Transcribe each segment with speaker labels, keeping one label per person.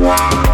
Speaker 1: Música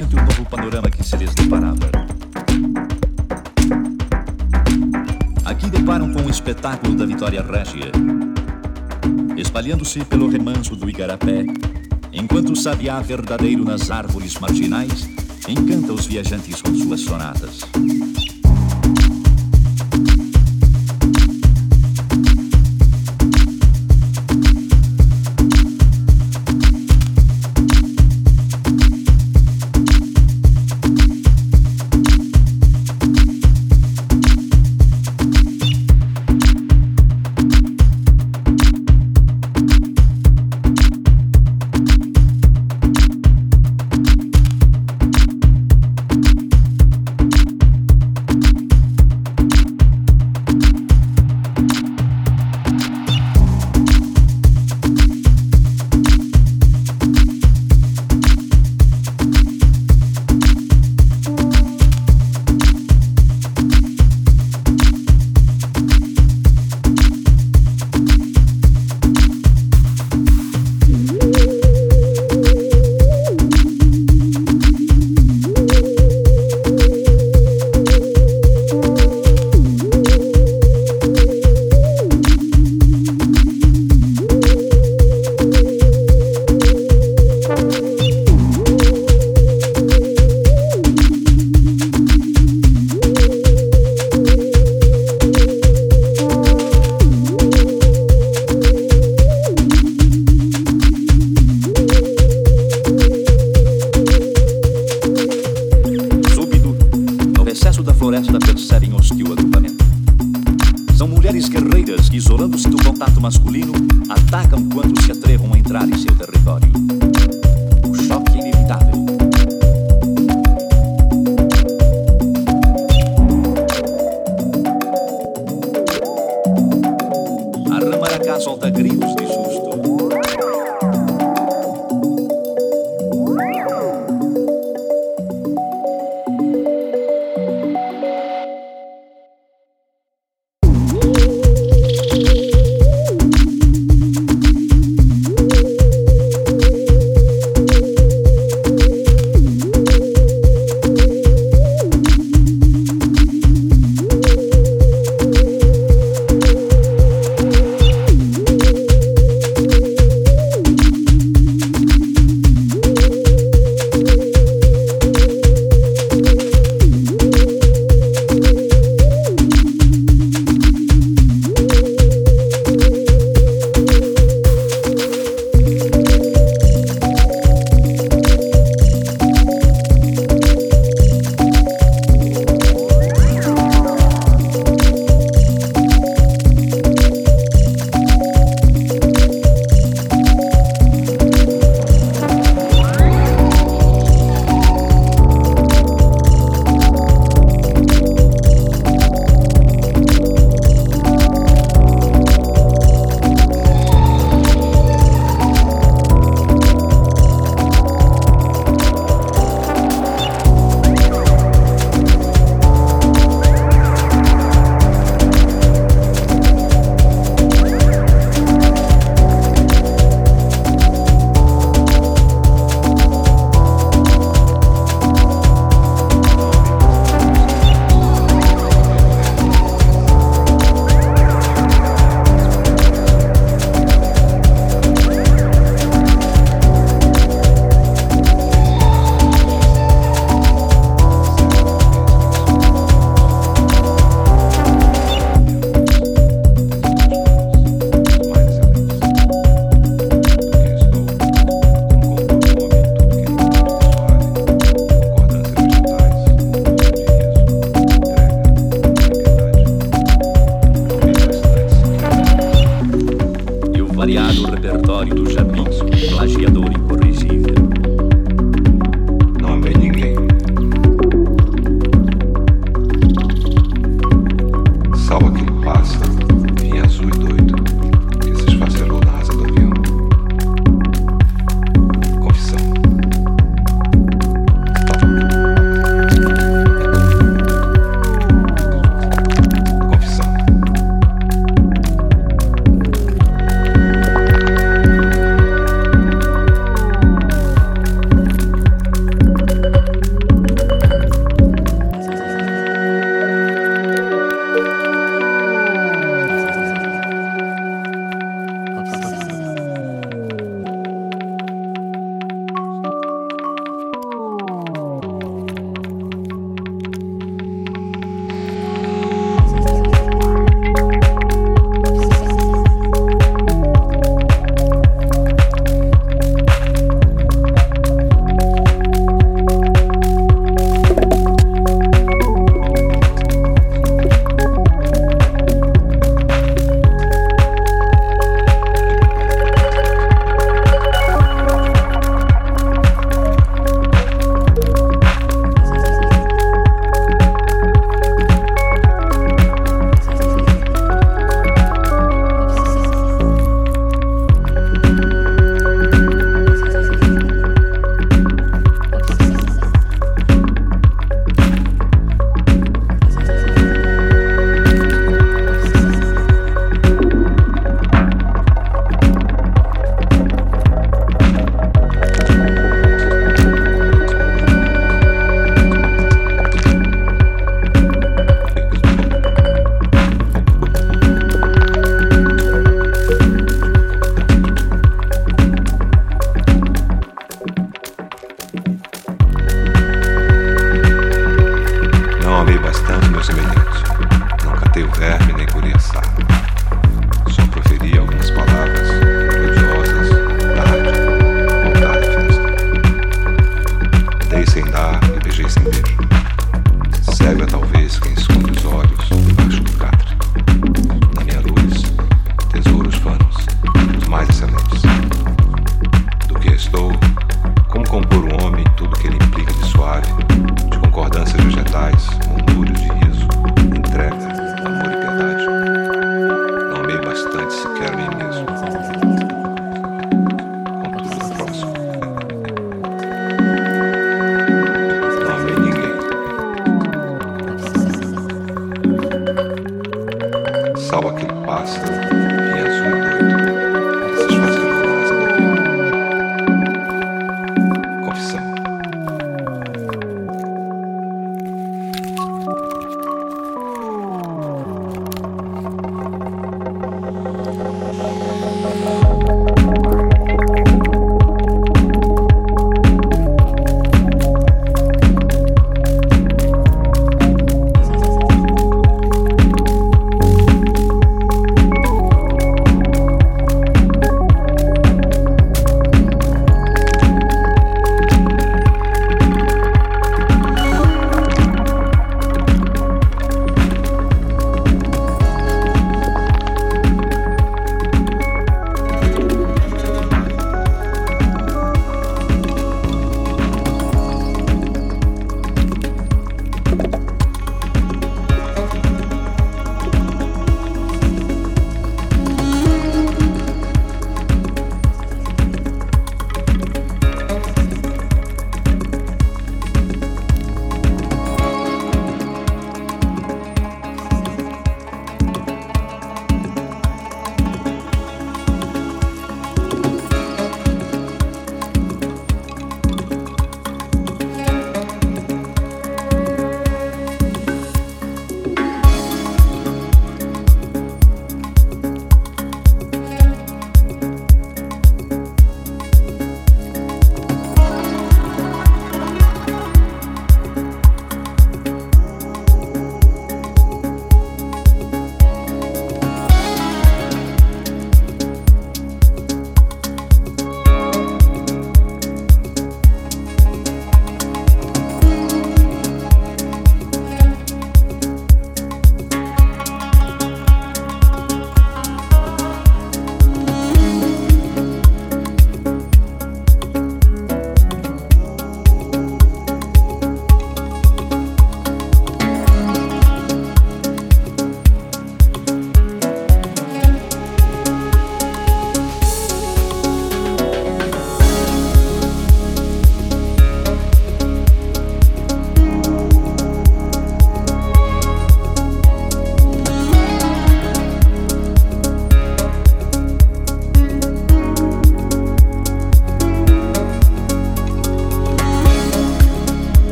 Speaker 2: ante o novo panorama que se lhes deparava. Aqui deparam com o espetáculo da Vitória Régia, espalhando-se pelo remanso do Igarapé, enquanto o sabiá verdadeiro nas árvores marginais encanta os viajantes com suas sonatas. São mulheres guerreiras que, isolando-se do contato masculino, atacam quando se atrevam a entrar em seu território. O choque é inevitável. A ramaracá solta gritos